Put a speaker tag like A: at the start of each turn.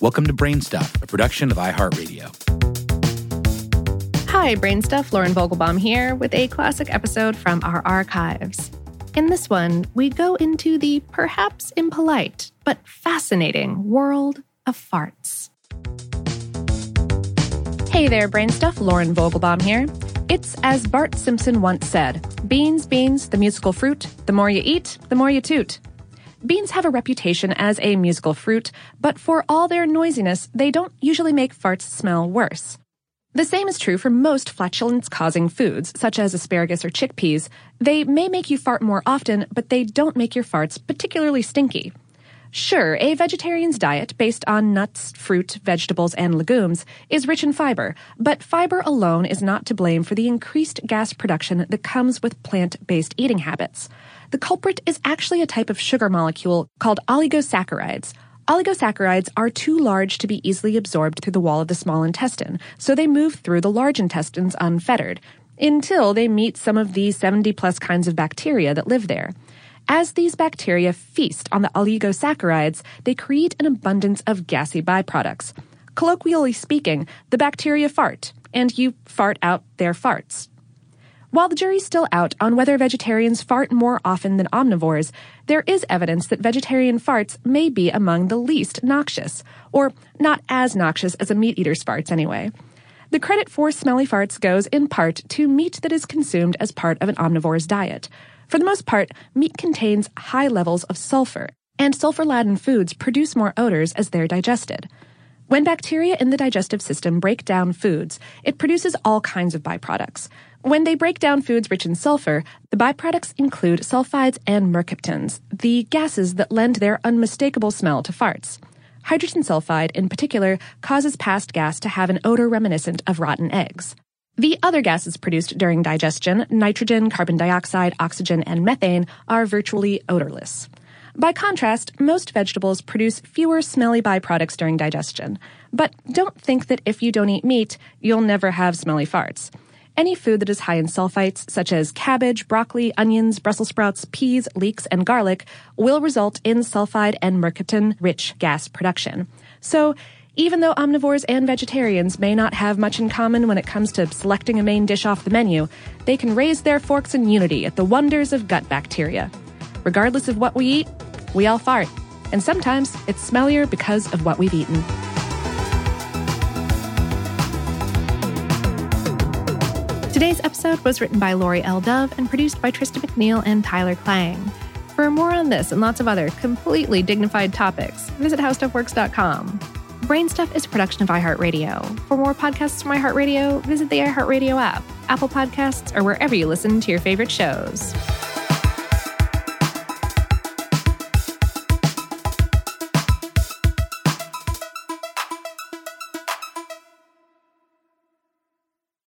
A: Welcome to Brainstuff, a production of iHeartRadio.
B: Hi, Brainstuff. Lauren Vogelbaum here with a classic episode from our archives. In this one, we go into the perhaps impolite but fascinating world of farts. Hey there, Brainstuff. Lauren Vogelbaum here. It's as Bart Simpson once said beans, beans, the musical fruit. The more you eat, the more you toot. Beans have a reputation as a musical fruit, but for all their noisiness, they don't usually make farts smell worse. The same is true for most flatulence causing foods, such as asparagus or chickpeas. They may make you fart more often, but they don't make your farts particularly stinky. Sure, a vegetarian's diet based on nuts, fruit, vegetables, and legumes is rich in fiber, but fiber alone is not to blame for the increased gas production that comes with plant based eating habits. The culprit is actually a type of sugar molecule called oligosaccharides. Oligosaccharides are too large to be easily absorbed through the wall of the small intestine, so they move through the large intestines unfettered, until they meet some of the 70 plus kinds of bacteria that live there. As these bacteria feast on the oligosaccharides, they create an abundance of gassy byproducts. Colloquially speaking, the bacteria fart, and you fart out their farts. While the jury's still out on whether vegetarians fart more often than omnivores, there is evidence that vegetarian farts may be among the least noxious, or not as noxious as a meat eater's farts anyway. The credit for smelly farts goes in part to meat that is consumed as part of an omnivore's diet. For the most part, meat contains high levels of sulfur, and sulfur laden foods produce more odors as they're digested. When bacteria in the digestive system break down foods, it produces all kinds of byproducts. When they break down foods rich in sulfur, the byproducts include sulfides and mercaptans, the gases that lend their unmistakable smell to farts. Hydrogen sulfide, in particular, causes passed gas to have an odor reminiscent of rotten eggs. The other gases produced during digestion, nitrogen, carbon dioxide, oxygen, and methane, are virtually odorless. By contrast, most vegetables produce fewer smelly byproducts during digestion. But don't think that if you don't eat meat, you'll never have smelly farts. Any food that is high in sulfites, such as cabbage, broccoli, onions, Brussels sprouts, peas, leeks, and garlic, will result in sulfide and mercaptan rich gas production. So, even though omnivores and vegetarians may not have much in common when it comes to selecting a main dish off the menu, they can raise their forks in unity at the wonders of gut bacteria. Regardless of what we eat, we all fart. And sometimes it's smellier because of what we've eaten. Today's episode was written by Laurie L. Dove and produced by Tristan McNeil and Tyler Klang. For more on this and lots of other completely dignified topics, visit howstuffworks.com. Brainstuff is a production of iHeartRadio. For more podcasts from iHeartRadio, visit the iHeartRadio app, Apple Podcasts, or wherever you listen to your favorite shows.